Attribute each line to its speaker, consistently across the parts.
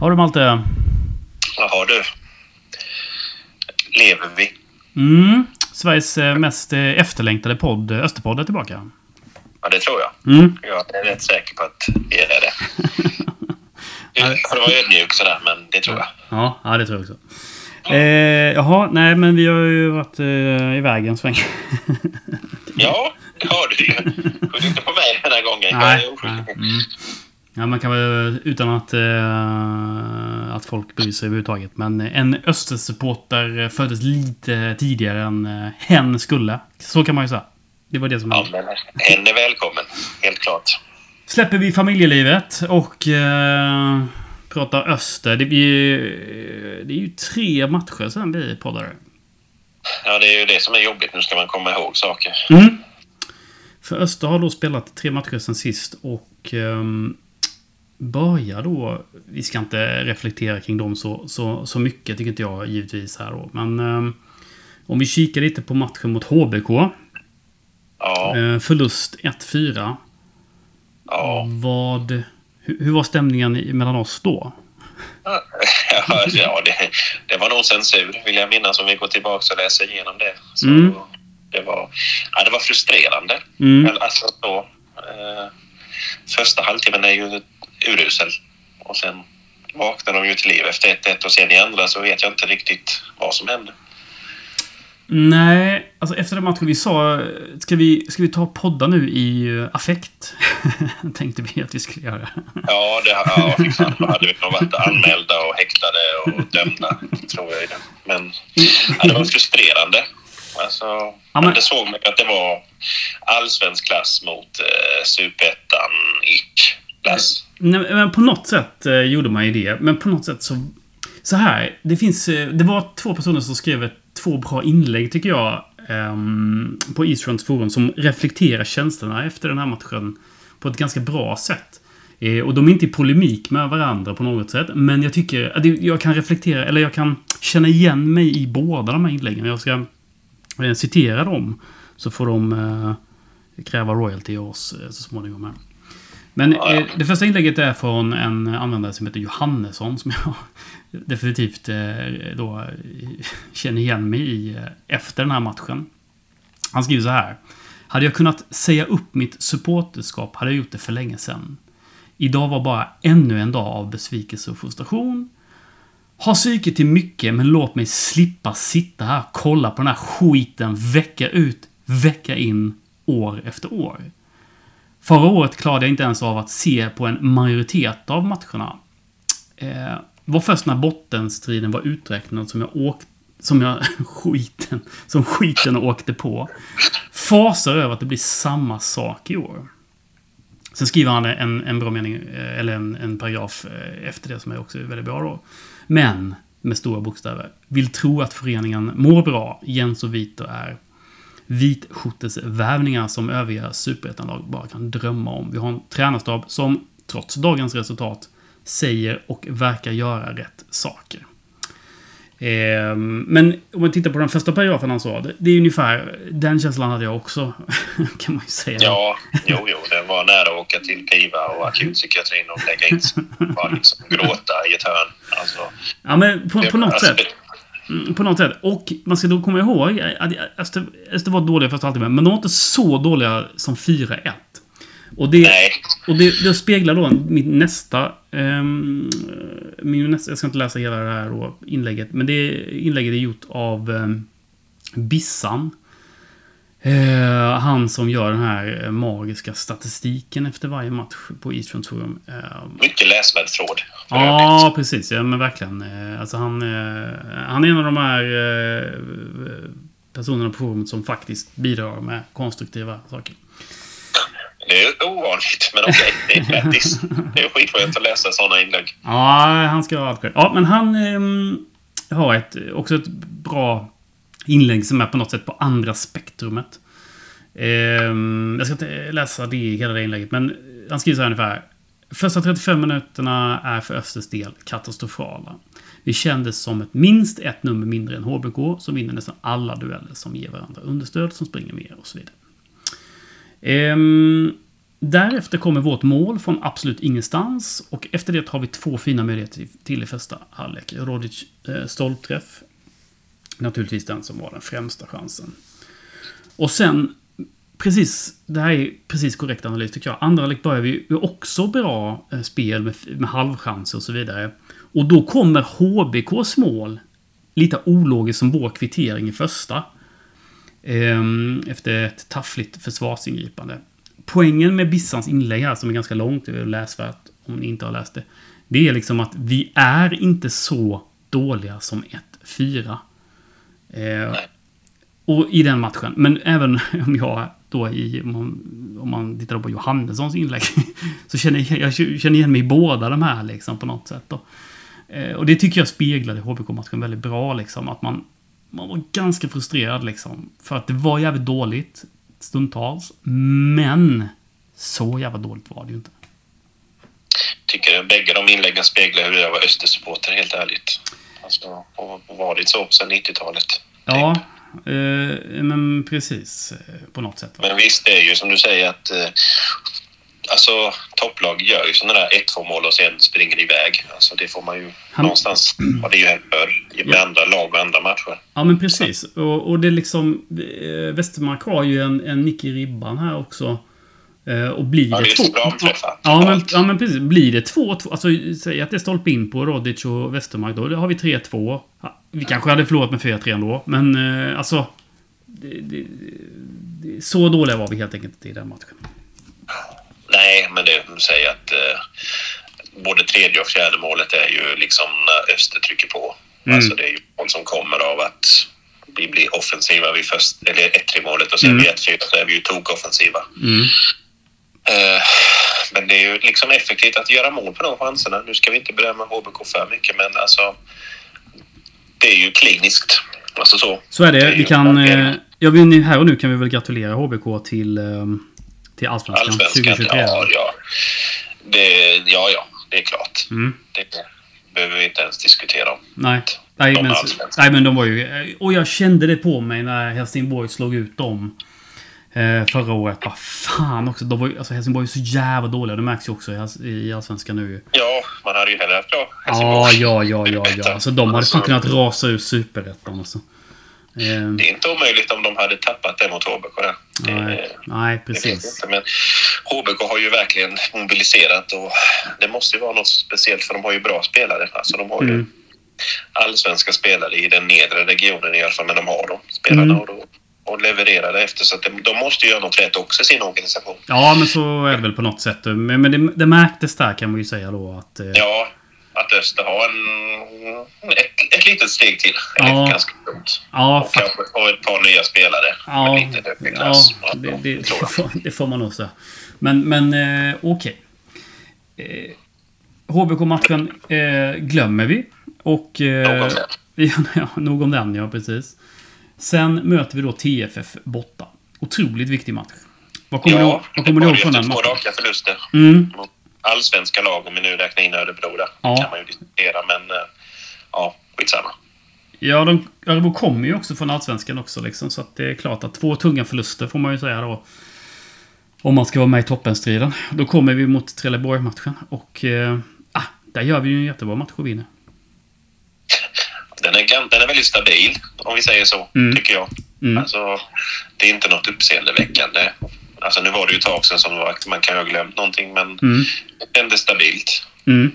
Speaker 1: Har du Malte?
Speaker 2: Jaha du. Lever vi?
Speaker 1: Mm. Sveriges eh, mest eh, efterlängtade podd, eh, Österpodd, är tillbaka.
Speaker 2: Ja, det tror jag.
Speaker 1: Mm.
Speaker 2: Jag är rätt säker på att vi är det. Att vara ödmjuk sådär, men det tror jag.
Speaker 1: Ja, ja det tror jag också. Eh, jaha, nej men vi har ju varit eh, iväg en sväng.
Speaker 2: Ja, det har du ju. Skyll inte på mig den här gången. Jag
Speaker 1: nej.
Speaker 2: är oskyldig.
Speaker 1: Mm. Ja, man kan väl utan att, eh, att folk bryr sig överhuvudtaget. Men en Östersupporter föddes lite tidigare än eh, hen skulle. Så kan man ju säga. Det var det som
Speaker 2: Ja, men en är välkommen. Helt klart.
Speaker 1: Släpper vi familjelivet och eh, pratar Öster. Det blir Det är ju tre matcher sen vi poddade.
Speaker 2: Ja, det är ju det som är jobbigt. Nu ska man komma ihåg saker.
Speaker 1: Mm. För Öster har då spelat tre matcher sen sist och um, börjar då... Vi ska inte reflektera kring dem så, så, så mycket, tycker inte jag givetvis här då. Men ehm, om vi kikar lite på matchen mot HBK.
Speaker 2: Ja,
Speaker 1: eh, förlust 1-4.
Speaker 2: ja.
Speaker 1: Vad... Hur, hur var stämningen mellan oss då?
Speaker 2: Ja, ja det, det var nog censur, vill jag minnas, om vi går tillbaka och läser igenom det. Så
Speaker 1: Mm.
Speaker 2: det, var, ja, det var frustrerande.
Speaker 1: Mm.
Speaker 2: Alltså, så, eh, första halvtimmen är ju urusel. Och sen vaknar de ju till liv efter 1-1 och sen i andra så vet jag inte riktigt vad som hände.
Speaker 1: Nej, alltså efter den matchen vi sa... Ska vi, ska vi ta podda nu i affekt? Tänkte vi att vi skulle göra.
Speaker 2: Ja, det ja, fy fan, då hade vi nog varit anmälda och häktade och dömda, tror jag. Men ja, det var frustrerande. Alltså,
Speaker 1: men-
Speaker 2: men... Det såg man att det var allsvensk klass mot eh, superettan-ick-klass.
Speaker 1: Nej, men på något sätt eh, gjorde man ju det. Men på något sätt så... Så här. Det finns... Eh, det var två personer som skrev ett, två bra inlägg, tycker jag. Eh, på Eastfronts forum som reflekterar känslorna efter den här matchen på ett ganska bra sätt. Eh, och de är inte i polemik med varandra på något sätt. Men jag tycker eh, att jag kan reflektera, eller jag kan känna igen mig i båda de här inläggen. Jag ska eh, citera dem. Så får de eh, kräva royalty av oss eh, så småningom. Här. Men
Speaker 2: Ja, ja.
Speaker 1: eh, det första inlägget är från en användare som heter Johannesson som jag definitivt eh, då eh, känner igen mig i efter den här matchen. Han skriver så här. Hade jag kunnat säga upp mitt supporterskap hade jag gjort det för länge sedan. Idag var bara ännu en dag av besvikelse och frustration. Har psyket till mycket, men låt mig slippa sitta här och kolla på den här skiten vecka ut, vecka in, år efter år. Förra året klarade jag inte ens av att se på en majoritet av matcherna. Eh, var först när bottenstriden var uträknad som jag åkte som jag skiten, som skiten åkte på. Fasar över att det blir samma sak i år. Sen skriver han en, en bra mening, eh, eller en, en paragraf eh, efter det som är också väldigt bra då. Men, med stora bokstäver, vill tro att föreningen mår bra. Jens och Vito är vitskjortesvävningar som övriga superettanlag bara kan drömma om. Vi har en tränarstab som, trots dagens resultat, säger och verkar göra rätt saker. Ehm, men om man tittar på den första paragrafen han sa, det, det är ungefär den känslan hade jag också, kan man ju säga.
Speaker 2: Ja, jo, jo, det var nära att åka till PIVA och akutpsykiatrin och lägga in sig. Bara liksom gråta i ett hörn. Alltså,
Speaker 1: Ja, men på, på något
Speaker 2: alltså,
Speaker 1: sätt. Mm, På något sätt. Och man ska då komma ihåg att Öster, Öster var dåliga första halvtimmen, men de var inte så dåliga som 4-1. Och det, och det, det speglar då min nästa... ehm, min nästa jag ska inte läsa hela det här då, inlägget, men det inlägget är gjort av um, Bissan. Eh, han som gör den här eh, magiska statistiken efter varje match på Eastfront Forum. Eh,
Speaker 2: mycket läsvärd tråd.
Speaker 1: Ja,
Speaker 2: övrigt.
Speaker 1: precis. Ja, men verkligen. Eh, Alltså han, eh, han är en av de här eh, personerna på forumet som faktiskt bidrar med konstruktiva saker.
Speaker 2: Det är ovanligt, men okej. det är grattis. Det är skitskönt att läsa sådana inlägg.
Speaker 1: Ja, han ska ha allt cred. Ja, men han ehm, har ett, också ett bra inlägg som är på något sätt på andra spektrumet. Ehm, jag ska inte läsa det hela det inlägget, men han skriver så här ungefär. Första 35 minuterna är för Östers del katastrofala. Vi kändes som ett minst ett nummer mindre än HBK som vinner nästan alla dueller som ger varandra understöd, som springer mer och så vidare. Ehm, Därefter kommer vårt mål från absolut ingenstans. Och efter det har vi två fina möjligheter till i första halvlek. Rodic eh, stolpträff. Naturligtvis den som var den främsta chansen. Och sen, precis, det här är precis korrekt analys tycker jag. Andra halvlek börjar vi också bra eh, spel med, med halvchanser och så vidare. Och då kommer HBKs mål lite ologiskt som vår kvittering i första. Ehm, efter ett taffligt försvarsingripande. Poängen med Bissans inlägg här, som är ganska långt, det är läsvärt om ni inte har läst det. Det är liksom att vi är inte så dåliga som 1-4. Eh, och i den matchen. Men även om jag då i, om man, om man tittar på Johannessons inlägg, så känner jag, jag känner igen mig i båda de här liksom på något sätt. Då. Eh, och det tycker jag speglade HBK-matchen väldigt bra liksom. Att man, man var ganska frustrerad liksom. För att det var jävligt dåligt stundtals. Men så jävla dåligt var det ju inte.
Speaker 2: Tycker jag bägge de inläggen speglar hur jag var Östersupporter, helt ärligt. Alltså, och varit så sedan 90-talet.
Speaker 1: Ja, eh, men precis. Eh, på något sätt.
Speaker 2: Va? Men visst, det är ju som du säger att eh, alltså, topplag gör ju sådana där 1-2 mål och sen springer iväg. Alltså, det får man ju Han... någonstans... Och det är ju förr med ja. andra lag och andra matcher.
Speaker 1: Ja, men precis. Och, och det är liksom... Eh, Västermark har ju en, en nick i ribban här också. Eh, och blir
Speaker 2: ja, det,
Speaker 1: två...
Speaker 2: Ja,
Speaker 1: men, ja, men precis. Blir det 2-2... Alltså, säg att det är stolpe in på Rodic och Westermark. Då har vi 3-2. Vi kanske hade förlorat med 4-3 ändå. Men eh, alltså... Det, det, det, så dåliga var vi helt enkelt inte i den matchen.
Speaker 2: Nej, men det säger att eh, både tredje och fjärde målet är ju liksom när Öster trycker på. Mm. Alltså det är ju mål som kommer av att vi blir offensiva vid först, eller 1-3 målet och sen mm. vid 1-4 så är vi ju tokoffensiva. Mm. Uh, men det är ju liksom effektivt att göra mål på de chanserna. Nu ska vi inte berömma HBK för mycket, men alltså det är ju kliniskt. Alltså så.
Speaker 1: Så är det. det är vi kan... Eh, ja, här och nu kan vi väl gratulera HBK till um till Allsvenskan, Allsvenskan 2023?
Speaker 2: Ja, ja. Det, ja, ja, det är klart. Mm. Det behöver vi inte ens diskutera om.
Speaker 1: Nej. Nej men, nej, men de var ju... Och jag kände det på mig när Helsingborg slog ut dem. Eh, förra året. Bara fan också. De var ju, alltså Helsingborg är så jävla dåliga. Det märks ju också i Allsvenskan nu.
Speaker 2: Ja, man hade ju hellre haft
Speaker 1: Ja, ja, ja, ja, ja. Alltså de hade fan kunnat rasa ur superettan alltså.
Speaker 2: Ehm. Det är inte omöjligt om de hade tappat det mot HBK.
Speaker 1: Det, nej, nej, precis.
Speaker 2: Men HBK har ju verkligen mobiliserat och det måste ju vara något speciellt för de har ju bra spelare. Alltså de har ju mm. allsvenska spelare i den nedre regionen i alla fall, men de har de spelarna mm. och, då, och levererar efter. Så att de, de måste göra något rätt också i sin organisation.
Speaker 1: Ja, men så är det väl på något sätt. Men, men det, det märktes där kan man ju säga då att... Eh,
Speaker 2: ja, att Öster har en, ett, ett litet steg till. Ja. Eller ganska stort.
Speaker 1: Ja,
Speaker 2: och kanske får ett par nya spelare.
Speaker 1: Ja, med lite högre klass. Ja, det, det, det, får, det, får, man nog säga. Men, men eh, okej. Okay. Eh, HBK-matchen eh, glömmer vi. Och... Eh, nog om den. Ja, nog om den, ja precis. Sen möter vi då TFF borta. Otroligt viktig match. Vad kommer, ja, du, vad kommer du ihåg från den matchen?
Speaker 2: två raka förluster. Mm allsvenska lag, om vi nu räknar in Örebro där. Ja. kan man ju diskutera, men eh, ja, skitsamma.
Speaker 1: Ja, de, Örebro kommer ju också från allsvenskan också liksom, så att det är klart att två tunga förluster får man ju säga då. Om man ska vara med i toppenstriden. Då kommer vi mot Trelleborg-matchen och eh, ah, där gör vi ju en jättebra match och vinner.
Speaker 2: Den är, den är väldigt stabil, om vi säger så, mm. tycker jag. Mm. Alltså, det är inte något uppseendeväckande. Alltså nu var det ju ett tag sedan som man kan ha glömt någonting men mm. det kändes stabilt.
Speaker 1: Mm.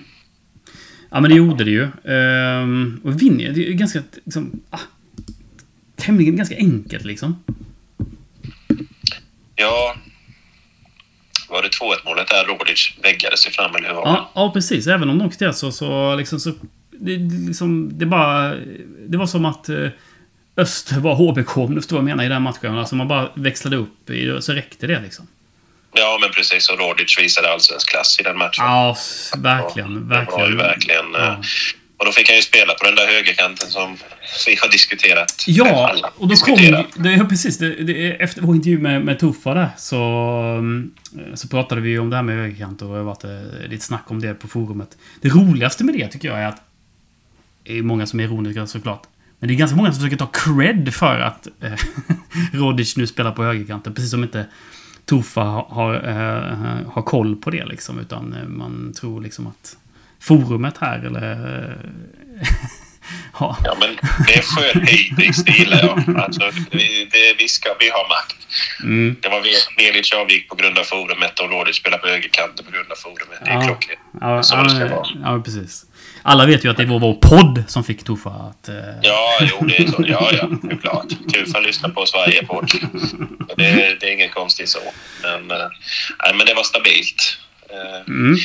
Speaker 1: Ja men det gjorde det ju. Ehm, och vinner det är ju ganska liksom, ah, tämligen ganska enkelt liksom.
Speaker 2: Ja. Var det 2-1 målet där Rodic väggade sig fram eller hur var
Speaker 1: det? Ja, ja precis. Även om de kvitterade så, så liksom så... Det, liksom, det bara... Det var som att... Eh, Öster var HBK, om du förstår vad jag menar, i den matchen. Alltså man bara växlade upp, så räckte det liksom.
Speaker 2: Ja, men precis. Och Rodic visade allsvensk klass i den matchen.
Speaker 1: Ja, verkligen.
Speaker 2: Och,
Speaker 1: verkligen.
Speaker 2: Det var ju verkligen... Ja. Eh, och då fick han ju spela på den där högerkanten som vi har diskuterat.
Speaker 1: Ja, och då kom... Det, ja, precis. Det, det, efter vår intervju med, med Tuffa där så, mm, så pratade vi om det här med högerkant och det har varit eh, lite snack om det på forumet. Det roligaste med det tycker jag är att är många som är ironiska såklart. Men det är ganska många som försöker ta cred för att eh, Rodic nu spelar på högerkanten. Precis som inte Tofa har, eh, har koll på det liksom. Utan eh, man tror liksom att forumet här eller... eh, ja.
Speaker 2: Ja, men det är skön det gillar jag. Alltså, vi, det, vi, ska, vi har makt.
Speaker 1: Mm.
Speaker 2: Det var Velic avgick på grund av forumet och Rodic spelar på högerkanten på grund av forumet. Det är
Speaker 1: Ja.
Speaker 2: klockrent.
Speaker 1: Ja,
Speaker 2: Så det ska
Speaker 1: ja,
Speaker 2: vara.
Speaker 1: ja, precis. Alla vet ju att det var vår podd som fick Tofa att... eh,
Speaker 2: Ja, jo, det är så. Ja, ja, det är klart. Tufa lyssnar på oss varje podd. Det, det är inget konstigt så. Men, eh, nej, men det var stabilt. Eh,
Speaker 1: Mm.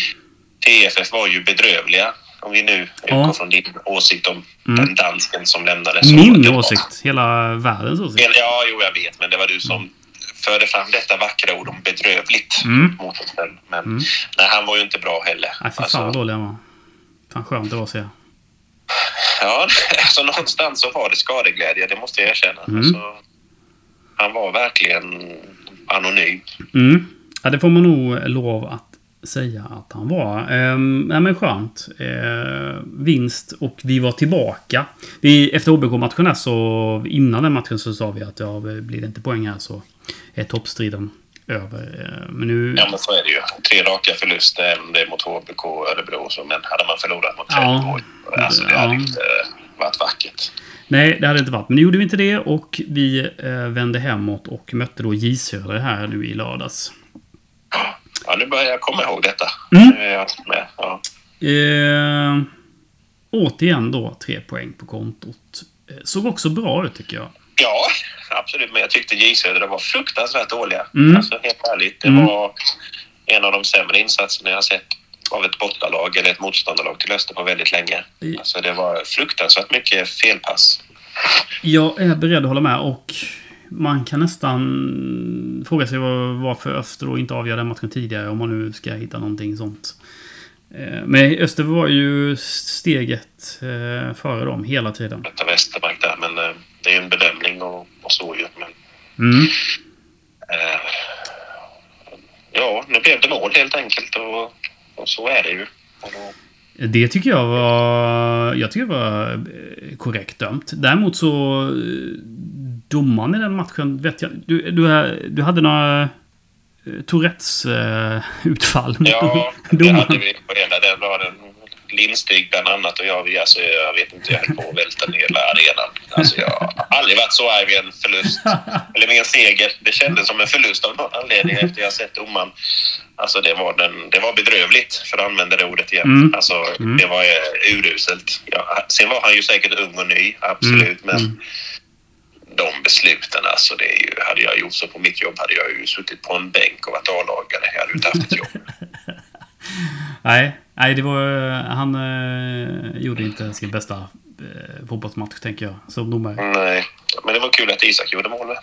Speaker 2: TFF var ju bedrövliga. Om vi nu
Speaker 1: Ja.
Speaker 2: utgår från din åsikt om
Speaker 1: Mm.
Speaker 2: den dansken som lämnade. så-
Speaker 1: Min åsikt. Hela världens åsikt.
Speaker 2: Ja, jo, jag vet. Men det var du som förde fram detta vackra ord om bedrövligt
Speaker 1: Mm.
Speaker 2: mot oss. Men
Speaker 1: Mm.
Speaker 2: nej, han var ju inte bra heller.
Speaker 1: Nej, fy fan vad dålig han var. Fan skönt det var att se.
Speaker 2: Ja, alltså någonstans så var det skadeglädje, det måste jag erkänna.
Speaker 1: Mm.
Speaker 2: Alltså, han var verkligen anonym.
Speaker 1: Mm. Ja, det får man nog lov att säga att han var. Ehm, nej, men skönt. Ehm, vinst och vi var tillbaka. Vi, efter HBK-matchen så, innan den matchen så sa vi att ja, blir det inte poäng här så är toppstriden över. Ehm, men nu...
Speaker 2: Ja, men så är det ju. Tre raka förluster, det mot HBK och Örebro. Så, men hade man förlorat mot
Speaker 1: Ja.
Speaker 2: Trelleborg, alltså, det hade
Speaker 1: Ja.
Speaker 2: inte varit vackert.
Speaker 1: Nej, det hade inte varit. Men nu gjorde vi inte det och vi eh, vände hemåt och mötte då J Södra här nu i lördags.
Speaker 2: Ja, nu börjar jag komma ihåg detta.
Speaker 1: Mm.
Speaker 2: Nu är jag med. Ja.
Speaker 1: Eh, återigen då tre poäng på kontot. Eh, såg också bra ut tycker jag.
Speaker 2: ja, absolut. Men jag tyckte J Södra var fruktansvärt dåliga.
Speaker 1: Mm.
Speaker 2: Alltså, helt ärligt. Det
Speaker 1: Mm.
Speaker 2: var en av de sämre insatserna jag har sett av ett bortalag eller ett motståndarlag till Öster på väldigt länge. Alltså, det var fruktansvärt mycket felpass.
Speaker 1: Jag är beredd att hålla med och man kan nästan fråga sig vad- varför Öster då inte avgör den matchen tidigare om man nu ska hitta någonting sånt. Eh, Men Öster var ju steget eh, före dem hela tiden.
Speaker 2: Detta Westermark där, det är en bedömning och, och så ju. Men,
Speaker 1: Mm.
Speaker 2: eh, ja, nu blev det mål helt enkelt och, och så är det ju. Då,
Speaker 1: Det tycker jag var, jag tycker det var eh, korrekt dömt. Däremot så... eh, Domaren i den matchen vet jag... Du, du, du hade några eh, Tourettes utfall mot
Speaker 2: ja, det hade vi på hela den raden. Lindstig bland annat och jag, alltså, jag vet inte, jag höll på att välta ner hela arenan. Alltså, jag har aldrig varit så arg vid en förlust. Eller med en seger. Det kändes som en förlust av någon anledning efter jag sett domaren. Alltså det var, den, det var bedrövligt, för att använda det ordet igen.
Speaker 1: Mm.
Speaker 2: Alltså,
Speaker 1: Mm.
Speaker 2: Det var eh, uruselt. Ja, sen var han ju säkert ung och ny, absolut.
Speaker 1: Mm.
Speaker 2: Men
Speaker 1: Mm.
Speaker 2: de besluten, alltså det är ju, hade jag gjort så på mitt jobb hade jag ju suttit på en bänk och varit A-lagare. Jag hade inte haft ett jobb.
Speaker 1: Nej, nej, det var... Han eh, gjorde inte sin bästa eh, fotbollsmatch, tänker jag, som domare.
Speaker 2: Nej, men det var kul att Isak gjorde mål.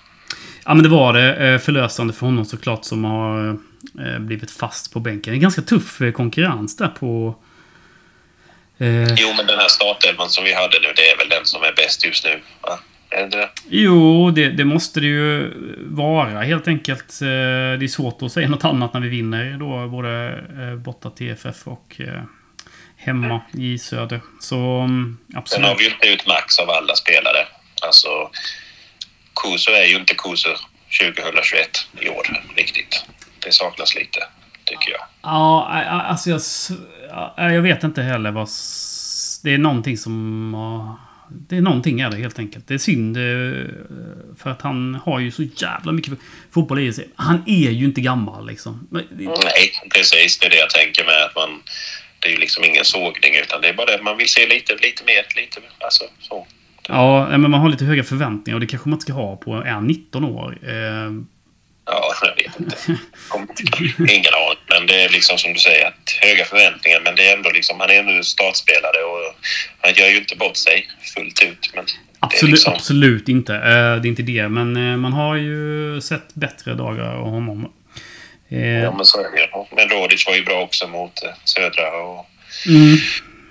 Speaker 1: Ja, men det var det. Eh, förlösande för honom såklart, som har eh, blivit fast på bänken. En ganska tuff eh, konkurrens där på... Eh,
Speaker 2: Jo, men den här startelvan som vi hade nu, det är väl den som är bäst just nu. Va? Är det det?
Speaker 1: Jo, det, det måste det ju vara helt enkelt. Eh, Det är svårt att säga något annat när vi vinner då både eh, borta TFF och eh, hemma i Söder. Så mm,
Speaker 2: Sen har
Speaker 1: absolut.
Speaker 2: vi ju inte ut max av alla spelare. Alltså, Kuso är ju inte Kuso 2021 i år riktigt. Det saknas lite, tycker jag.
Speaker 1: Ja, alltså jag, jag vet inte heller vad... Det är någonting som... ja, Det är någonting är det helt enkelt. Det är synd eh, för att han har ju så jävla mycket fotboll i sig. Han är ju inte gammal liksom. Men-
Speaker 2: Nej, precis. Det är det jag tänker med att man... Det är ju liksom ingen sågning utan det är bara det man vill se lite, lite mer, lite... Alltså så.
Speaker 1: Ja, men man har lite höga förväntningar och det kanske man inte ska ha på en 19 år.
Speaker 2: Ja, jag vet inte. Ingen aning. Men det är liksom som du säger, att höga förväntningar. Men det är ändå liksom, han är ändå startspelare och han gör ju inte bort sig fullt ut. Men det
Speaker 1: Absolut,
Speaker 2: liksom,
Speaker 1: absolut inte. Eh, det är inte det. Men eh, man har ju sett bättre dagar av honom. Eh,
Speaker 2: ja, men så är det. Men Rodic var ju bra också mot Södra och
Speaker 1: mm,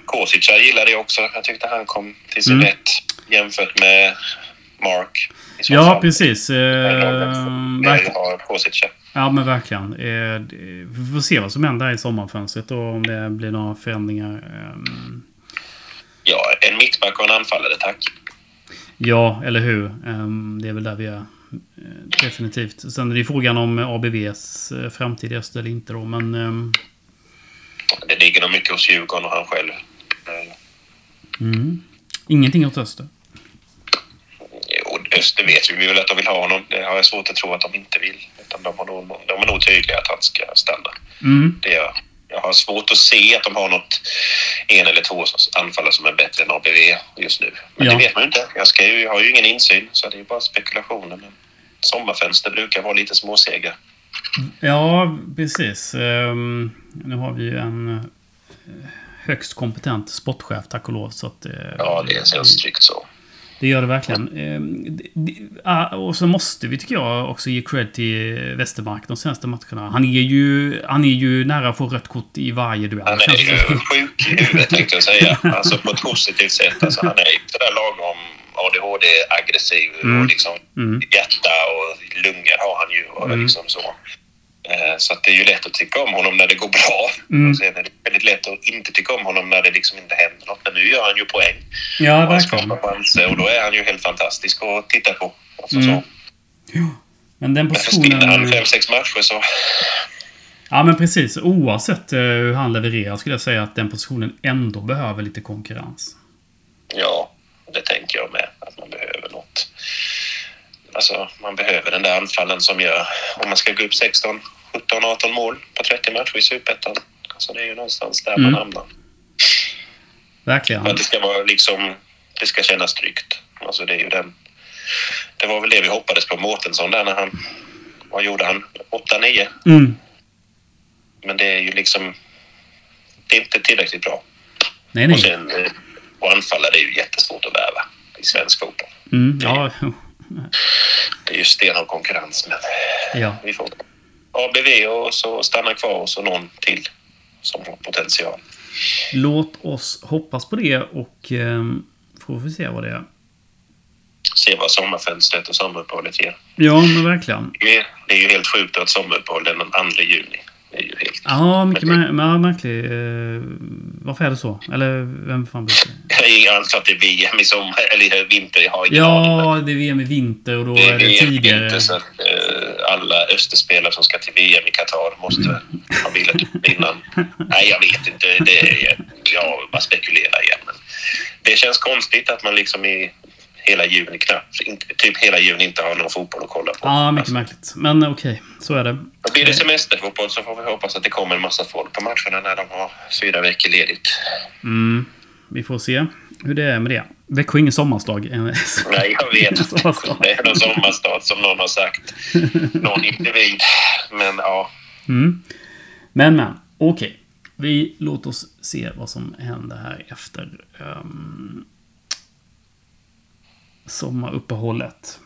Speaker 2: Kosic jag gillade jag också. Jag tyckte han kom till sin
Speaker 1: Mm.
Speaker 2: rätt jämfört med Mark.
Speaker 1: Ja, precis. Eh,
Speaker 2: Jag
Speaker 1: verk-
Speaker 2: har Kosic. ja.
Speaker 1: ja, men verkligen. Eh, det- vi får se vad som händer i sommarfönstret och om det blir några förändringar. Ehm,
Speaker 2: Ja, en mittback och en anfallare, tack.
Speaker 1: ja, eller hur? Ehm, det är väl där vi är. Eh, definitivt. Sen är det frågan om ABVs eh, framtid i öster eller inte då, men... ehm,
Speaker 2: Det ligger nog mycket hos Djurgården och han själv.
Speaker 1: Mm. Ingenting åt öster.
Speaker 2: Öster vet vi väl att de vill ha honom. Det har jag svårt att tro att de inte vill. Utan de, har nog, de är nog tydliga att han ska stanna.
Speaker 1: Mm.
Speaker 2: Det är, jag har svårt att se att de har något en eller två anfallare som är bättre än ABV just nu. Men
Speaker 1: Ja.
Speaker 2: det vet man ju inte. Jag, ska ju, jag har ju ingen insyn så det är bara spekulationer. Men sommarfönster brukar vara lite småsega.
Speaker 1: Ja, precis. Ehm, nu har vi ju en eh, högst kompetent sportchef, tack och lov. Så att, eh,
Speaker 2: Ja, det känns tryggt så.
Speaker 1: Det gör det verkligen. Ehm, ah, Och så måste vi, tycker jag, också ge cred till Westermark de senaste matcherna. Han är ju, han är ju nära att få rött kort i varje duell.
Speaker 2: Han är ju sjuk i huvudet tänkte jag säga. Alltså på ett positivt sätt. Alltså, han är ju sådär lagom ADHD-aggressiv
Speaker 1: Mm.
Speaker 2: och liksom
Speaker 1: Mm.
Speaker 2: hjärta och lungor har han ju. Och
Speaker 1: Mm.
Speaker 2: liksom så. Eh, Så att det är ju lätt att tycka om honom när det går bra.
Speaker 1: Mm.
Speaker 2: Och sen är det väldigt lätt att inte tycka om honom när det liksom inte händer något. Men nu gör han ju poäng.
Speaker 1: Ja,
Speaker 2: Och
Speaker 1: verkligen.
Speaker 2: och då är han ju helt fantastisk att titta på. Alltså
Speaker 1: Mm.
Speaker 2: så.
Speaker 1: Men den
Speaker 2: Men försvinner han
Speaker 1: positionen...
Speaker 2: fem, sex matcher så...
Speaker 1: Ja, men precis. Oavsett eh, hur han levererar skulle jag säga att den positionen ändå behöver lite konkurrens.
Speaker 2: Ja, det tänker jag med. Att man behöver något. Alltså, man behöver den där anfallen som gör... Om man ska gå upp 16, 17, 18 mål på 30 matcher i Superettan. Alltså, det är ju någonstans där
Speaker 1: Mm.
Speaker 2: man hamnar.
Speaker 1: Verkligen.
Speaker 2: Att det ska vara liksom... Det ska kännas tryggt. Alltså, det är ju den... Det var väl det vi hoppades på Mårtensson där när han... Vad gjorde han? 8-9.
Speaker 1: Mm.
Speaker 2: Men det är ju liksom... Det är inte tillräckligt bra.
Speaker 1: Nej,
Speaker 2: Och
Speaker 1: nej.
Speaker 2: sen... eh, Och anfallare är ju jättesvårt att värva i svensk fotboll.
Speaker 1: Mm. Ja,
Speaker 2: Det är ju stenhård konkurrens, men
Speaker 1: ja.
Speaker 2: vi får ABV och så stanna kvar och så någon till som har potential.
Speaker 1: Låt oss hoppas på det och eh, får vi se vad det är.
Speaker 2: Se vad sommarfönstret och sommaruppehållet ger.
Speaker 1: Ja, men verkligen.
Speaker 2: Det är, det är ju helt sjukt att ha ett sommaruppehåll den 2 juni. Det.
Speaker 1: Ja, mycket
Speaker 2: Men
Speaker 1: mär ja, märkligt. Eh, varför är det så? Eller vem fan bryr sig?
Speaker 2: Jag antar att det är VM i sommar, eller vinter. Jag har ingen aning.
Speaker 1: Ja, det är VM i vinter och då
Speaker 2: Det
Speaker 1: är
Speaker 2: är
Speaker 1: det
Speaker 2: VM
Speaker 1: tidigare.
Speaker 2: vinter så att eh, alla österspelare som ska till VM i Qatar måste ha bilat upp innan. Nej, jag vet inte. Det är, jag bara spekulerar igen. Men det känns konstigt att man liksom i hela juni knappt, typ hela juni inte har någon fotboll att kolla på.
Speaker 1: Ja, mycket
Speaker 2: Alltså,
Speaker 1: märkligt. Men okej, så är det.
Speaker 2: då blir det semesterfotboll så får vi hoppas att det kommer en massa folk på matcherna när de har fyra veckor ledigt.
Speaker 1: Mm, vi får se hur det är med det. Växjö är ingen sommarstad.
Speaker 2: Nej, jag vet. Det är någon sommarstad som någon har sagt. Någon individ. Men ja,
Speaker 1: Mm. Men, men. Okej. Vi låter oss se vad som händer här efter um, sommaruppehållet.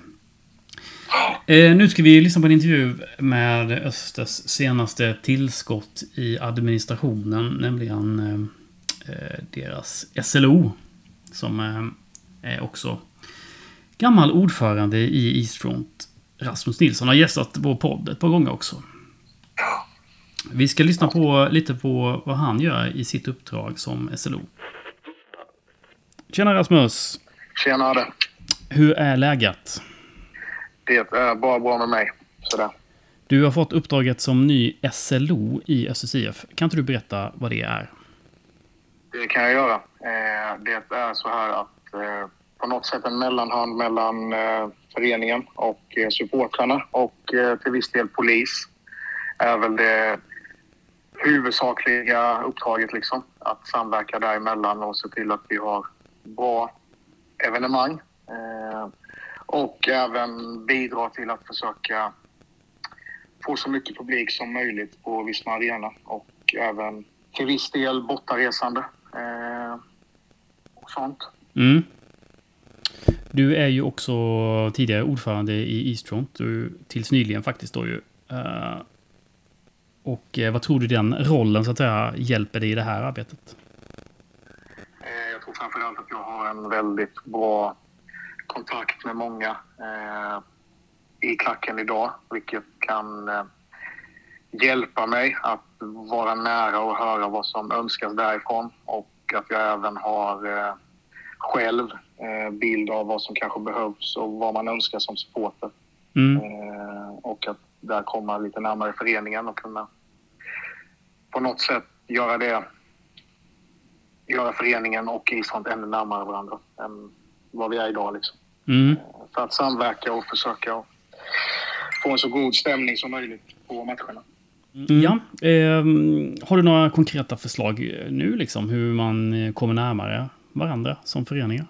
Speaker 1: Eh, nu ska vi lyssna på en intervju med Östers senaste tillskott i administrationen, nämligen eh, eh deras SLO, som eh, är också gammal ordförande i Eastfront. Rasmus Nilsson har gästat vår podd ett par gånger också. Vi ska lyssna på lite på vad han gör i sitt uppdrag som SLO. Tjena Rasmus!
Speaker 3: Tjenare.
Speaker 1: Hur är läget?
Speaker 3: Det är bara bra med mig. Sådär.
Speaker 1: Du har fått uppdraget som ny SLO i SSIF. Kan inte du berätta vad det är?
Speaker 3: Det kan jag göra. Eh, Det är så här att eh, på något sätt en mellanhand mellan eh, föreningen och supportrarna och till viss del polis är väl det huvudsakliga uppdraget liksom. Att samverka däremellan och se till att vi har bra evenemang. Eh, Och även bidra till att försöka få så mycket publik som möjligt på Visma Arena och även till viss del bortaresande eh, och sånt.
Speaker 1: Mm. Du är ju också tidigare ordförande i Eastfront, du, tills nyligen faktiskt då ju. Eh, och vad tror du den rollen så att säga hjälper dig i det här arbetet?
Speaker 3: Jag tror framförallt att jag har en väldigt bra kontakt med många eh, i klacken idag, vilket kan eh, hjälpa mig att vara nära och höra vad som önskas därifrån och att jag även har eh, själv eh, bild av vad som kanske behövs och vad man önskar som supporter.
Speaker 1: Mm.
Speaker 3: Eh, och att där komma lite närmare föreningen och kunna på något sätt göra det göra föreningen och isfront ännu närmare varandra än vad vi är idag. Liksom.
Speaker 1: Mm.
Speaker 3: För att samverka och försöka få en så god stämning som möjligt på matcherna.
Speaker 1: Mm. Ja. Eh, har du några konkreta förslag nu, liksom, hur man eh, kommer närmare varandra som föreningar?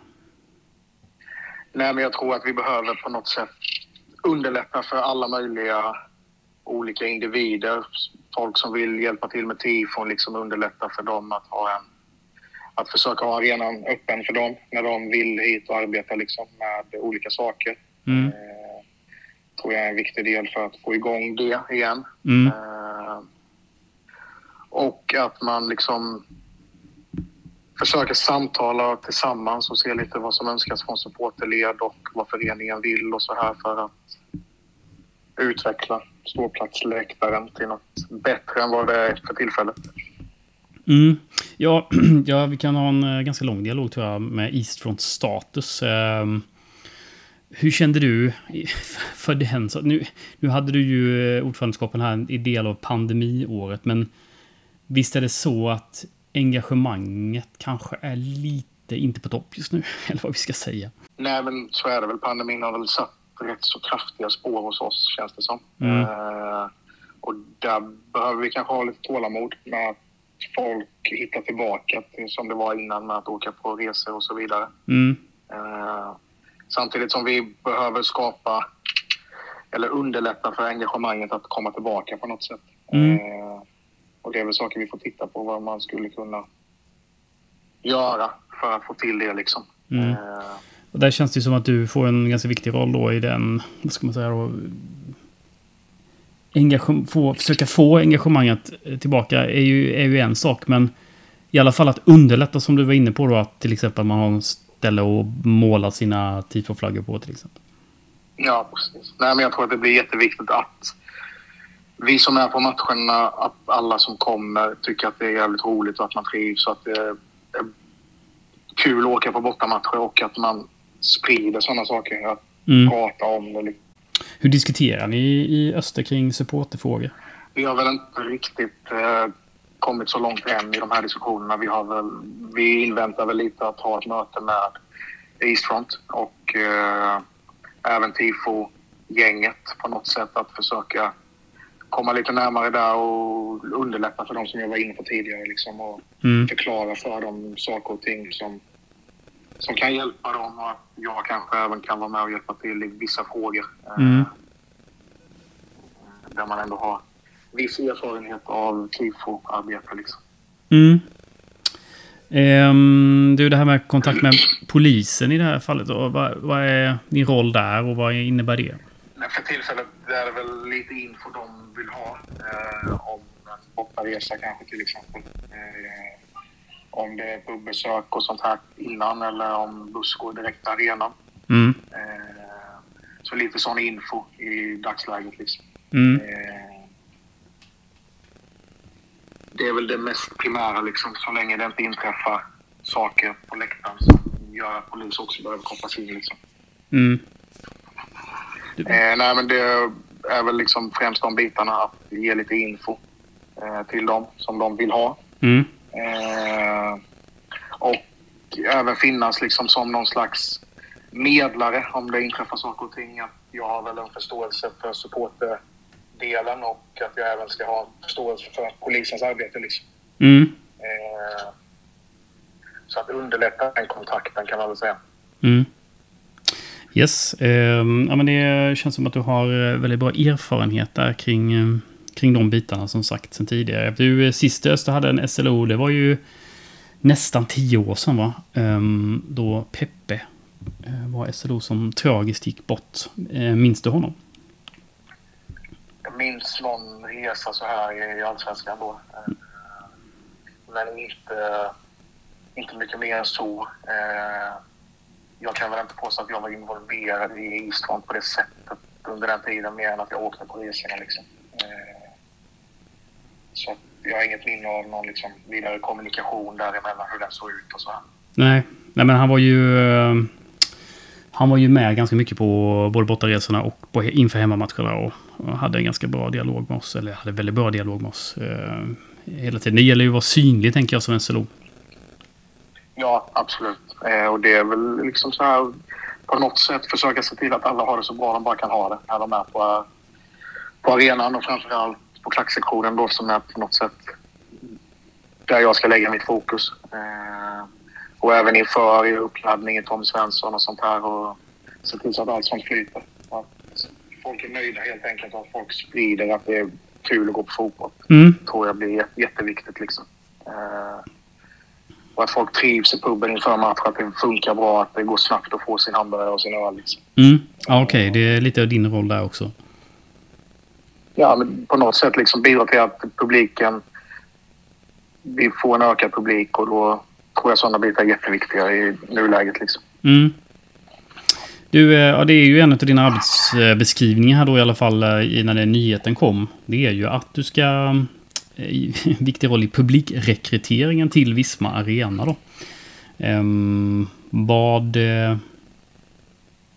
Speaker 3: Nej, men jag tror att vi behöver på något sätt underlätta för alla möjliga olika individer. Folk som vill hjälpa till med tifon, liksom underlätta för dem att ha en att försöka ha arenan öppen för dem när de vill hit och arbeta liksom med olika saker.
Speaker 1: Mm.
Speaker 3: Eh, tror jag är en viktig del för att få igång det igen.
Speaker 1: Mm.
Speaker 3: Eh, och att man liksom försöker samtala tillsammans och se lite vad som önskas från supporterled och vad föreningen vill och så här för att utveckla ståplatsläktaren till något bättre än vad det är för tillfället.
Speaker 1: Mm. Ja, ja, vi kan ha en eh, ganska lång dialog tror jag med Eastfront status. Eh, hur kände du för den? Nu, nu hade du ju eh, ordförandeskapet här i del av pandemiåret, men visst är det så att engagemanget kanske är lite inte på topp just nu, eller vad vi ska säga?
Speaker 3: Nej, men så är det väl. Pandemin har väl satt rätt så kraftiga spår hos oss, känns det som.
Speaker 1: Mm.
Speaker 3: Eh, och där behöver vi kanske ha lite tålamod med att folk hittar tillbaka till som det var innan med att åka på resor och så vidare.
Speaker 1: Mm.
Speaker 3: Eh, samtidigt som vi behöver skapa eller underlätta för engagemanget att komma tillbaka på något sätt.
Speaker 1: Mm.
Speaker 3: Eh, och det är väl saker vi får titta på vad man skulle kunna göra för att få till det liksom.
Speaker 1: Mm.
Speaker 3: Eh,
Speaker 1: Och där känns det som att du får en ganska viktig roll då i den, vad ska man säga då, få, försöka få engagemanget tillbaka är ju, är ju en sak, men i alla fall att underlätta som du var inne på då, att till exempel man har en ställe att måla sina tifoflaggor på till exempel.
Speaker 3: Ja, precis. Nej, men jag tror att det blir jätteviktigt att vi som är på matcherna, att alla som kommer tycker att det är jävligt roligt och att man trivs och att det är kul att åka på bortamatcher och att man sprider sådana saker. Att
Speaker 1: Mm.
Speaker 3: prata om det.
Speaker 1: Hur diskuterar ni i Öster kring supporterfrågor?
Speaker 3: Vi har väl inte riktigt eh, kommit så långt än i de här diskussionerna. Vi, har väl, vi inväntar väl lite att ha ett möte med Eastfront och eh, även tifo-gänget på något sätt att försöka komma lite närmare där och underlätta för de som jag var inne på tidigare liksom, och
Speaker 1: Mm.
Speaker 3: förklara för dem saker och ting som, som kan hjälpa dem och att jag kanske även kan vara med och hjälpa till i vissa frågor. eh,
Speaker 1: Mm.
Speaker 3: Där man ändå har viss erfarenhet av tifo-arbete. Liksom.
Speaker 1: Mm. Ehm, du, det här med kontakt med polisen i det här fallet. Då, vad, vad är din roll där och vad innebär det?
Speaker 3: För tillfället är det väl lite info de vill ha eh, om en bortaresa kanske till exempel. Eh, om det är bubbesök och sånt här innan eller om buss går direkt till arenan.
Speaker 1: Mm.
Speaker 3: Eh, så lite sån info i dagsläget liksom.
Speaker 1: Mm.
Speaker 3: Eh, det är väl det mest primära liksom, så länge det inte inträffar saker på läktaren som gör att polis också behöver kopplas in. Liksom.
Speaker 1: Mm.
Speaker 3: Eh, nej, men det är väl liksom främst de bitarna att ge lite info eh, till dem som de vill ha.
Speaker 1: Mm.
Speaker 3: Eh, och även finnas liksom som någon slags medlare om det inträffar saker och ting. Att jag har väl en förståelse för supporterdelen och att jag även ska ha förståelse för polisens arbete. Liksom.
Speaker 1: Mm.
Speaker 3: Eh, så att underlätta den kontakten kan man väl säga.
Speaker 1: Mm. Yes. ehm, ja, men det känns som att du har eh, väldigt bra erfarenhet där kring, eh, kring de bitarna som sagt sen tidigare. Du, eh, sist Öster hade en SLO, det var ju nästan tio år sedan va? Ehm, då Peppe eh, var SLO som tragiskt gick bort. Eh, minns du honom?
Speaker 3: Jag minns någon resa så här i Allsvenskan då. Eh, Men inte, inte mycket mer än så. Eh, jag kan väl inte påstå att jag var involverad i Eastfront på det sättet under den tiden mer än att jag åkte på resorna. Liksom. Så jag har inget minne av någon liksom vidare kommunikation däremellan, hur den såg ut och så.
Speaker 1: Nej, Nej men han var ju... eh, han var ju med ganska mycket på både bortaresorna och på, inför hemmamatcherna och, och hade en ganska bra dialog med oss. Eller hade väldigt bra dialog med oss eh, hela tiden. Det gäller ju att vara synlig, tänker jag, som en SLO.
Speaker 3: Ja, absolut. Eh, och det är väl liksom så här på något sätt försöka se till att alla har det så bra de bara kan ha det när de är på, på arenan och framförallt på klacksektionen då som är på något sätt där jag ska lägga mitt fokus. Eh, och även inför i uppladdningen Tom Svensson och sånt här och se till så att allt sånt flyter. Att folk är nöjda helt enkelt och att folk sprider att det är kul att gå på fotboll.
Speaker 1: Mm.
Speaker 3: tror jag blir jätteviktigt liksom. Eh, och att folk trivs i puben inför match, att det funkar bra, att det går snabbt att få sin hamburgare och sin öl. Liksom.
Speaker 1: Mm. Ja, Okej, det är lite av din roll där också.
Speaker 3: Ja, men på något sätt liksom bidra till att publiken... Vi får en ökad publik och då tror jag sådana bitar är jätteviktiga i nuläget. Liksom.
Speaker 1: Mm. Du, eh, ja, det är ju en av dina arbetsbeskrivningar här då i alla fall eh, när den nyheten kom. Det är ju att du ska... Eh, en Viktig roll i publikrekryteringen till Visma Arena då. Um, vad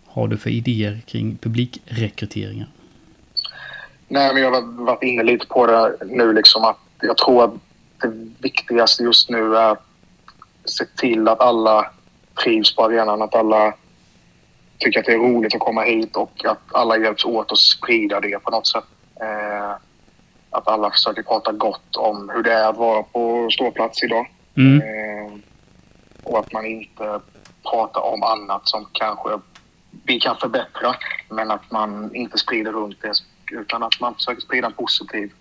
Speaker 1: har du för idéer kring publikrekryteringen?
Speaker 3: Nej, men jag har varit inne lite på det nu. Liksom, att jag tror att det viktigaste just nu är att se till att alla trivs på arenan. Att alla tycker att det är roligt att komma hit och att alla hjälps åt att sprida det på något sätt. Eh, att alla försöker prata gott om hur det är att vara på ståplats idag.
Speaker 1: Mm.
Speaker 3: Eh, och att man inte pratar om annat som kanske vi kan förbättra. Men att man inte sprider runt det utan att man försöker sprida en positiv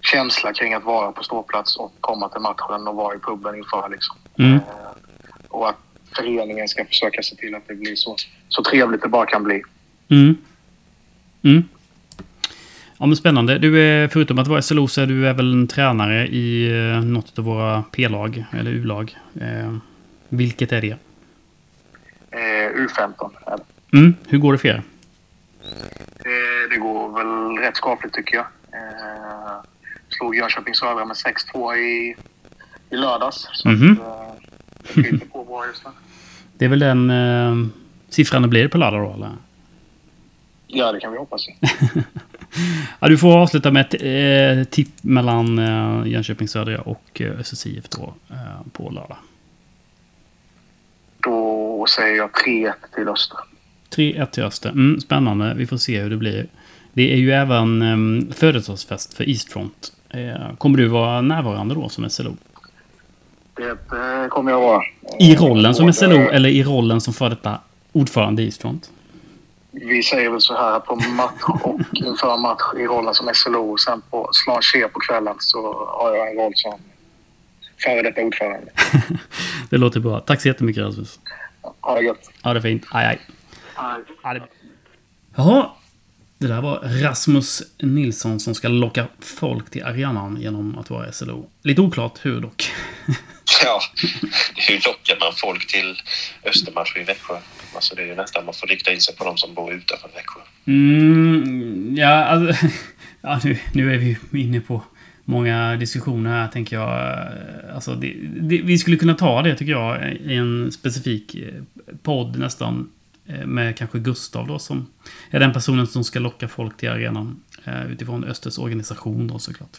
Speaker 3: känsla kring att vara på ståplats och komma till matchen och vara i puben inför. Liksom.
Speaker 1: Mm.
Speaker 3: Eh, och att föreningen ska försöka se till att det blir så, så trevligt det bara kan bli.
Speaker 1: Mm. Mm. Ja, men spännande. Du är, förutom att vara SLO så är du även en tränare i eh, något av våra P-lag, eller U-lag. Eh, vilket är det?
Speaker 3: Eh, U15 är det.
Speaker 1: Mm. Hur går det för er?
Speaker 3: Eh, det går väl rätt skapligt tycker jag. Eh, slog Jönköping Södra med 6-2 i, i lördags. Så
Speaker 1: Mhm.
Speaker 3: att, eh, det på bra just nu.
Speaker 1: Det är väl den eh, siffran det blir på lördag då, eller?
Speaker 3: Ja, det kan vi hoppas.
Speaker 1: Ja, du får avsluta med ett eh, tipp mellan eh, Jönköping Södra och eh, SSIF då eh, på lördag.
Speaker 3: Då säger jag 3-1 till Öster.
Speaker 1: 3-1 till Öster. Mm, spännande. Vi får se hur det blir. Det är ju även eh, födelsedagsfest för Eastfront. Eh, kommer du vara närvarande då som SLO?
Speaker 3: Det eh, kommer jag vara.
Speaker 1: I rollen som SLO eller i rollen som för detta ordförande i Eastfront?
Speaker 3: Vi säger väl så här på match och inför match i rollen som SLO och sen på slanché på kvällen så har jag en roll som före detta ordförande.
Speaker 1: Det låter bra. Tack så jättemycket Rasmus.
Speaker 3: Ha det gött.
Speaker 1: Ja, det fint. Aj, aj. Ja, det... Jaha. Det där var Rasmus Nilsson som ska locka folk till arenan genom att vara SLO. Lite oklart hur dock.
Speaker 2: Ja, hur lockar man folk till Östermatch i Växjö? Alltså det är ju nästan man får rikta in sig på de som bor utanför Växjö.
Speaker 1: Mm, ja, alltså, ja nu, nu är vi inne på många diskussioner här, tänker jag. Alltså, det, det, vi skulle kunna ta det, tycker jag, i en specifik eh, podd nästan. Eh, Med kanske Gustav då, som är den personen som ska locka folk till arenan. eh, Utifrån Östers organisation då, såklart.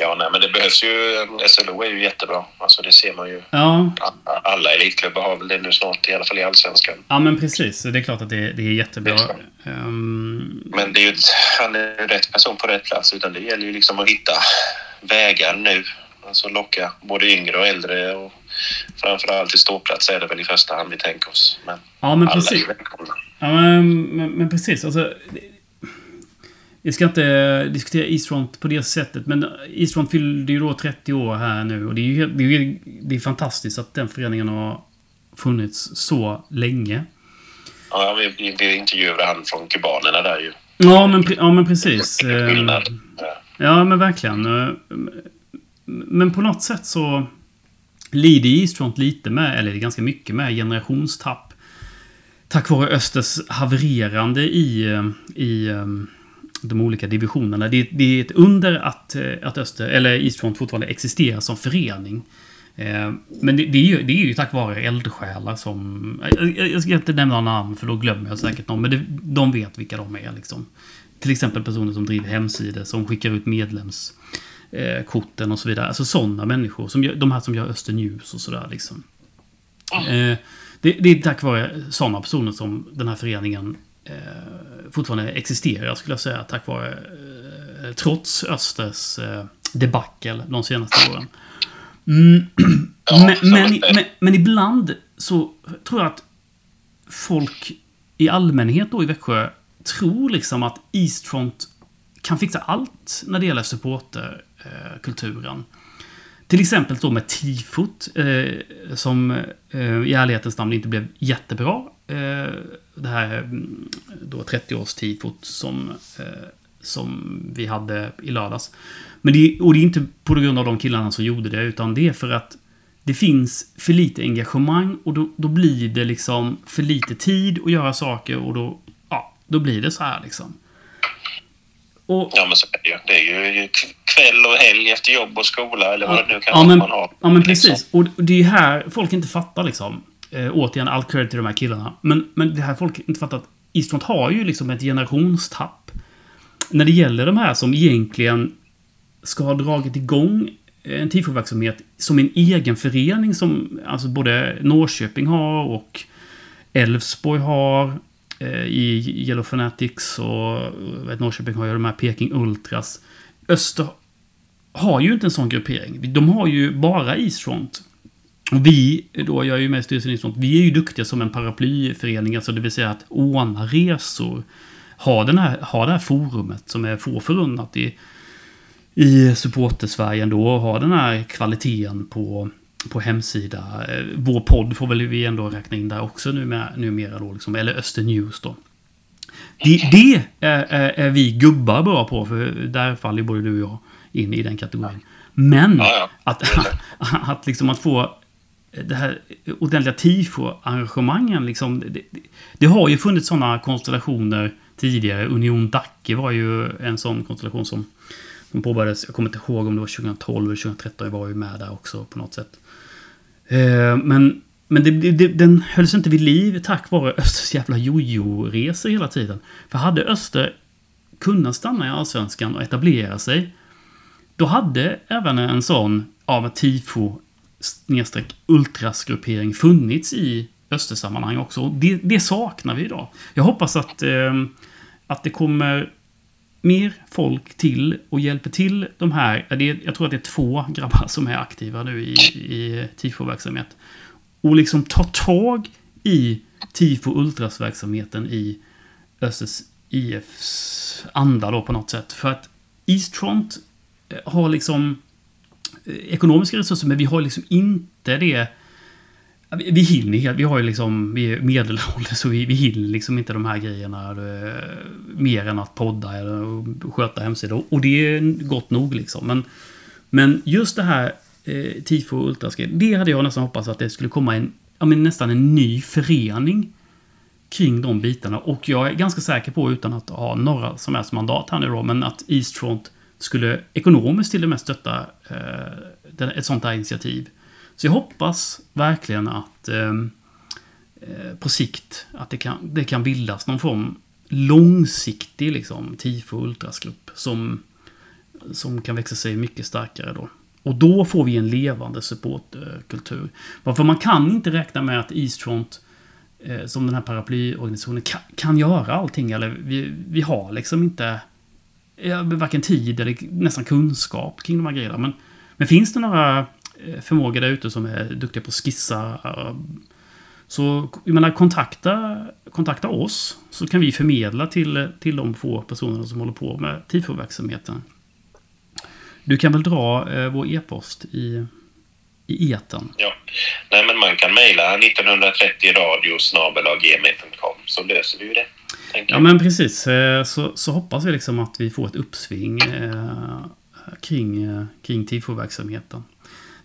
Speaker 2: Ja, nej, men det behövs ju. SLO är ju jättebra. Alltså det ser man ju.
Speaker 1: Ja,
Speaker 2: Alla elitklubbar har väl det nu snart, i alla fall i allsvenskan.
Speaker 1: ja men precis. Det är klart att det, det är jättebra. Ehm,
Speaker 2: Men det är ju han är ju rätt person på rätt plats. Utan det gäller ju liksom att hitta vägar nu. Alltså locka både yngre och äldre. Och framförallt till ståplats är det väl i första hand vi tänker oss. Men,
Speaker 1: ja, men
Speaker 2: alla
Speaker 1: precis.
Speaker 2: är välkomna.
Speaker 1: Ja, men, men, men precis. Alltså, vi ska inte diskutera Eastfront på det sättet, men Eastfront fyllde ju då 30 år här nu och det är ju det är, det är fantastiskt att den föreningen har funnits så länge.
Speaker 2: Ja, vi, vi, intervjuade han från kubanerna där ju.
Speaker 1: Ja, men, ja, men precis. Eh.
Speaker 2: Ja,
Speaker 1: men verkligen. Eh, Men på något sätt så lider Eastfront lite med, eller ganska mycket med, generationstapp. Tack vare Östers havererande i, eh, i eh, de olika divisionerna. Det, det är ett under att, eh, att Öster, eller Eastfront fortfarande existerar som förening. Men det, det, är ju, det är ju tack vare eldsjälar som... Jag, jag ska inte nämna namn för då glömmer jag säkert någon. Men det, de vet vilka de är liksom. Till exempel personer som driver hemsidor, som skickar ut medlems medlemskorten och så vidare. Alltså sådana människor. Som de här som gör Öster News och sådär liksom. Eh, det, det, är tack vare sådana personer som den här föreningen eh, fortfarande existerar, skulle jag säga. Tack vare, eh, trots Östers eh, debacle de senaste åren. Mm. men, men, men, men, ibland så tror jag att folk i allmänhet då i Växjö tror liksom att Eastfront kan fixa allt när det gäller Eh, kulturen. Till exempel då med tifot, eh, som eh, i ärlighetens namn inte blev jättebra. Eh, det här mm, då 30-års-tifot som, eh, som vi hade i lördags. Men det, och det är inte på grund av de killarna som gjorde det, utan det är för att det finns för lite engagemang och då, då blir det liksom för lite tid att göra saker och då, ja, då blir det så här liksom.
Speaker 2: Och, ja, men så är det ju. Det är ju kväll och helg efter jobb och skola eller vad det nu kan
Speaker 1: ja, men,
Speaker 2: man ha.
Speaker 1: Ja, men liksom. precis. Och det är här folk inte fattar liksom. Eh, återigen, all credit till de här killarna. Men, men det här folk inte fattar att Eastfront har ju liksom ett generationstapp. När det gäller de här som egentligen ska ha dragit igång en tifo-verksamhet som en egen förening som alltså både Norrköping har och Elfsborg har eh, Eh, i Yellow Fanatics och vet, Norrköping har ju de här Peking Ultras. Öster har ju inte en sån gruppering. De har ju bara Eastfront. Och vi, då, jag är ju med i styrelsen i Eastfront, vi är ju duktiga som en paraplyförening, alltså det vill säga att ordna resor. Ha, den här, ha det här forumet som är få förunnat i i supporter-Sverige ändå och ha den här kvaliteten på, på hemsida. Eh, vår podd får väl vi ändå räkna in där också numera, numera då, liksom, eller Öster News då. Det, det är, är, är, vi gubbar bra på, för där faller både du och jag in i den kategorin. Men att, att, liksom att få det här ordentliga tifo-arrangemangen, liksom, det, det, det, har ju funnits sådana konstellationer tidigare. Union Dacke var ju en sån konstellation som de påbörjades, jag kommer inte ihåg om det var 2012 eller 2013, jag var ju med där också på något sätt. Eh, men men det, det, den hölls inte vid liv tack vare Östers jävla jojo-resor hela tiden. För hade Öster kunnat stanna i Allsvenskan och etablera sig, då hade även en sån av tifo snedstreck ultrasgruppering funnits i Östersammanhang också. Det, det saknar vi idag. Jag hoppas att, eh, att det kommer mer folk till och hjälper till de här. Jag tror att det är två grabbar som är aktiva nu i, i tifo-verksamhet. Och liksom ta tag i tifo ultras-verksamheten i Östers IFs anda då på något sätt. För att Eastfront eh, har liksom eh, ekonomiska resurser, men vi har liksom inte det vi hinner Vi har ju liksom, vi är medelålders så vi, vi hinner liksom inte de här grejerna eh, mer än att podda eller sköta hemsidor. Och det är gott nog liksom. Men, men just det här eh, tifo och ultraskate, det hade jag nästan hoppats att det skulle komma en, ja men nästan en ny förening kring de bitarna. Och jag är ganska säker på, utan att ha några som helst mandat här nu då, men att Eastfront skulle ekonomiskt till och med stötta eh, ett sånt här initiativ. Så jag hoppas verkligen att ehm, eh, på sikt att det kan, det kan bildas någon form långsiktig liksom, tifo ultrasgrupp som, som kan växa sig mycket starkare då. Och då får vi en levande supportkultur. Varför man kan inte räkna med att Eastfront eh, som den här paraplyorganisationen kan, kan göra allting. Eller vi, vi har liksom inte eh, varken tid eller nästan kunskap kring de här grejerna. Men, men finns det några Eh, förmåga där ute som är duktiga på att skissa. Eh, så jag menar, kontakta, kontakta oss så kan vi förmedla till, till de få personerna som håller på med tifo-verksamheten. Du kan väl dra eh, vår e-post i, i eten?
Speaker 2: Ja, Nej, men man kan mejla 1930 radiosnabelaggmail.com så löser vi det.
Speaker 1: Ja, men precis. Eh, så, så hoppas vi liksom att vi får ett uppsving eh, kring, kring tifo-verksamheten.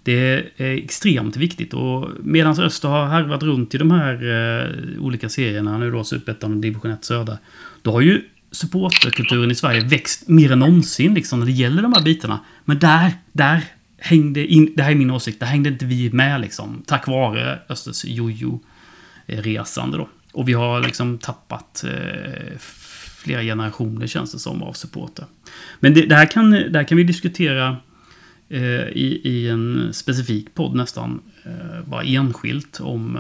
Speaker 1: Det är extremt viktigt och medan Öster har harvat runt i de här eh, olika serierna, nu då Superettan och Division 1 Södra, då har ju supporterkulturen i Sverige växt mer än någonsin liksom när det gäller de här bitarna. Men där, där hängde in, det här är min åsikt, där hängde inte vi med liksom. Tack vare Östers jojo-resande då. Och vi har liksom tappat eh, flera generationer känns det som av supporter. Men det, det, här, kan, det här kan vi diskutera i, i en specifik podd nästan. Eh, bara enskilt om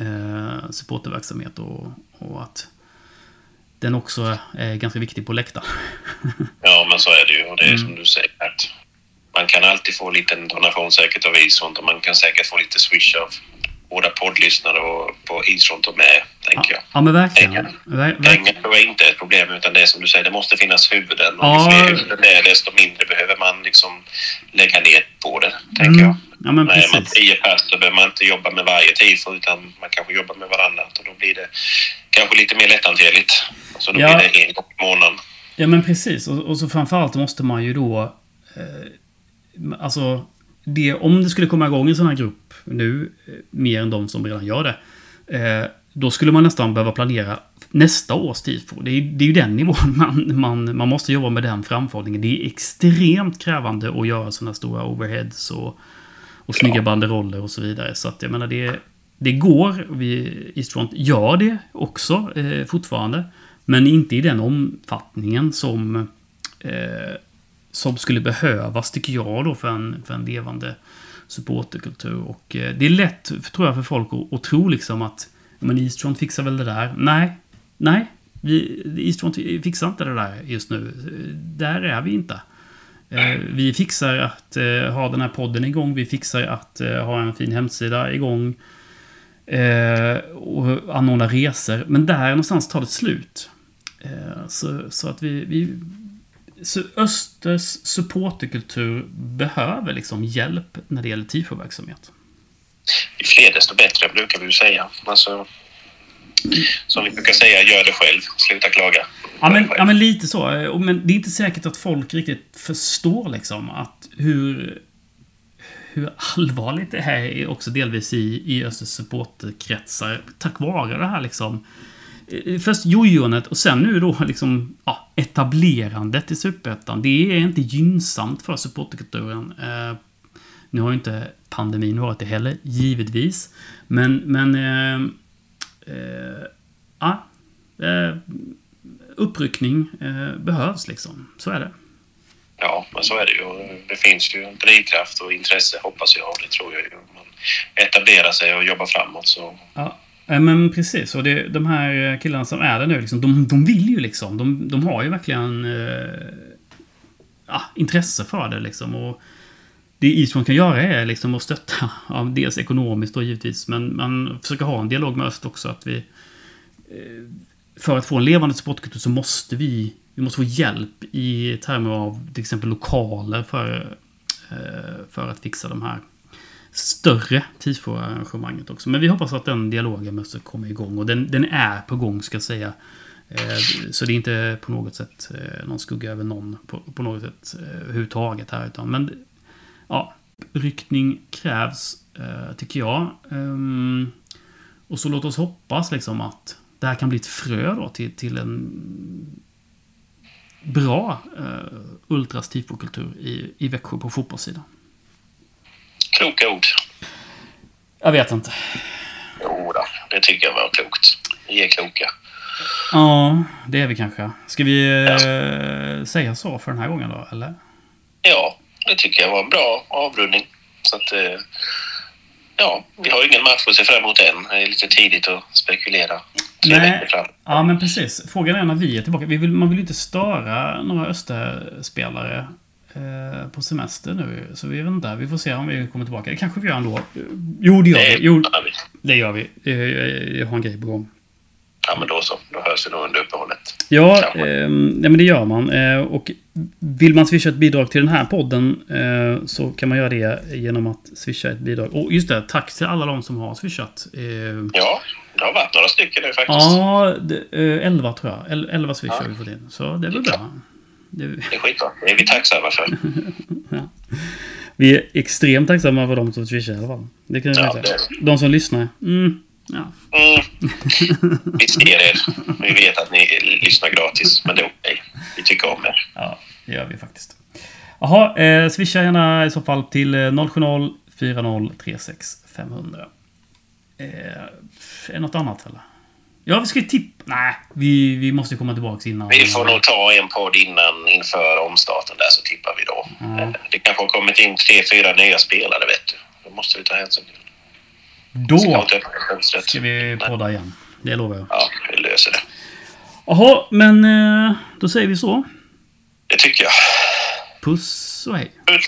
Speaker 1: eh, supporterverksamhet och, och att den också är ganska viktig på läktaren.
Speaker 2: ja, men så är det ju. Och det är mm. som du säger att man kan alltid få en liten donation säkert av Isfront och man kan säkert få lite swish av båda poddlyssnare och på Isfront och med, tänker jag.
Speaker 1: Ja, men verkligen. Pengar,
Speaker 2: Ver pengar tror jag inte är ett problem, utan det är som du säger, det måste finnas huvuden. Och ja. ju fler huvuden det är, desto mindre behöver man liksom lägga ner på det, tänker mm. jag.
Speaker 1: Ja, men
Speaker 2: Nej, är man tio pers så behöver man inte jobba med varje tifo, utan man kanske jobbar med varannat och då blir det kanske lite mer lätthanterligt. Så då ja. blir det en gång i månaden.
Speaker 1: Ja, men precis. Och, och så framförallt måste man ju då... Eh, alltså, det, om det skulle komma igång en sån här grupp nu, eh, mer än de som redan gör det, eh, då skulle man nästan behöva planera nästa års tifo. Det är, det är ju den nivån man, man, man måste jobba med den framförhållningen. Det är extremt krävande att göra sådana stora overheads och, och snygga ja. banderoller och så vidare. Så att jag menar, det, det går. Vi, Eastfront gör det också eh, fortfarande. Men inte i den omfattningen som, eh, som skulle behövas, tycker jag, då, för en, för en levande supporterkultur. Och eh, det är lätt, tror jag, för folk att, att tro liksom att men Eastront fixar väl det där. Nej, nej. Vi, Eastfront fixar inte det där just nu. Där är vi inte. Eh, vi fixar att eh, ha den här podden igång. Vi fixar att eh, ha en fin hemsida igång. Eh, och anordna resor. Men där någonstans tar det slut. Eh, så, så att vi, vi Östers supporterkultur behöver liksom hjälp när det gäller tifo-verksamhet.
Speaker 2: Ju fler desto bättre brukar vi ju säga. Alltså, som vi brukar säga, gör det själv. Sluta klaga.
Speaker 1: Ja men, ja, men lite så. Men det är inte säkert att folk riktigt förstår liksom att hur hur allvarligt det här är också delvis i, i Östers supporterkretsar. Tack vare det här liksom. Eh, först jojonet och sen nu då liksom ja, etablerandet i Superettan. Det är inte gynnsamt för supporterkulturen. Eh, nu har ju inte pandemin varit det heller, givetvis. Men, men... Eh, eh, ja. Eh, uppryckning eh, behövs liksom. Så är det.
Speaker 2: Ja, men så är det ju. Det finns ju drivkraft och intresse, hoppas jag. Det tror jag ju. Man etablerar sig och jobbar framåt så...
Speaker 1: Ja. Eh, men precis, och det, de här eh, killarna som är där nu, liksom, de, de vill ju liksom. De, de har ju verkligen eh, ja, intresse för det liksom. Och det Eastron kan göra är liksom att stötta, ja, dels ekonomiskt då givetvis, men man försöker ha en dialog med öst också. att vi eh, För att få en levande sportkultur så måste vi vi måste få hjälp i termer av till exempel lokaler för, eh, för att fixa de här större tifo-arrangemanget också. Men vi hoppas att den dialogen måste komma igång. Och den, den är på gång, ska jag säga. Eh, så det är inte på något sätt eh, någon skugga över någon på, på något sätt eh, överhuvudtaget här. Utan, men ja, ryckning krävs, tycker jag. Ehm, och så låt oss hoppas liksom att det här kan bli ett frö då till, till en bra uh, ultras tifo-kultur i, i Växjö på fotbollssidan.
Speaker 2: Kloka ord.
Speaker 1: Jag vet inte.
Speaker 2: Jo, då, det tycker jag var klokt. Vi är kloka.
Speaker 1: Ja, det är vi kanske. Ska vi ja. uh, säga så för den här gången då, eller?
Speaker 2: Ja, det tycker jag var en bra avrundning. Så att, uh, ja, vi har ju ingen match att se fram emot än. Det är lite tidigt att spekulera.
Speaker 1: Nej, ja men precis. Frågan är när vi är tillbaka. Vi vill, man vill inte störa några Österspelare eh, på semester nu. Så vi vet inte. Vi får se om vi kommer tillbaka. Det kanske vi gör ändå. Jo, det gör vi. Jo, det gör vi. Jag har en grej på gång.
Speaker 2: Ja, men då så. Då hörs vi nog under uppehållet.
Speaker 1: Ja, eh, ja, men det gör man. Eh, och vill man swisha ett bidrag till den här podden eh, så kan man göra det genom att swisha ett bidrag. Och just det, tack till alla de som har swishat. Eh,
Speaker 2: ja, det har varit några stycken nu faktiskt.
Speaker 1: Ja, det, eh, 11 tror jag. 11 swish har vi fått in. Så det är väl bra.
Speaker 2: Det, det är skitbra. Det är vi tacksamma för.
Speaker 1: ja. Vi är extremt tacksamma för de som swishar i alla fall. Det kan jag ja, säga. De som lyssnar. Mm. Ja.
Speaker 2: Mm. Vi ser er. Vi vet att ni lyssnar gratis, men det är okej. Vi tycker om er.
Speaker 1: Ja, det gör vi faktiskt. Jaha, eh, swisha gärna i så fall till eh, 070 40 36 500. Eh, är det något annat eller? Ja, vi ska ju tippa... Nej, vi, vi måste komma tillbaka innan.
Speaker 2: Vi får nog ta en podd innan inför omstarten där så tippar vi då.
Speaker 1: Mm.
Speaker 2: Eh, Det kanske har kommit in tre, fyra nya spelare vet du. Det måste vi ta hänsyn till.
Speaker 1: Då
Speaker 2: Ska
Speaker 1: ska vi podda igen. Det lovar jag.
Speaker 2: Ja, vi löser det.
Speaker 1: Jaha, men eh, då säger vi så.
Speaker 2: Det tycker jag.
Speaker 1: Puss och hej.
Speaker 2: Puss.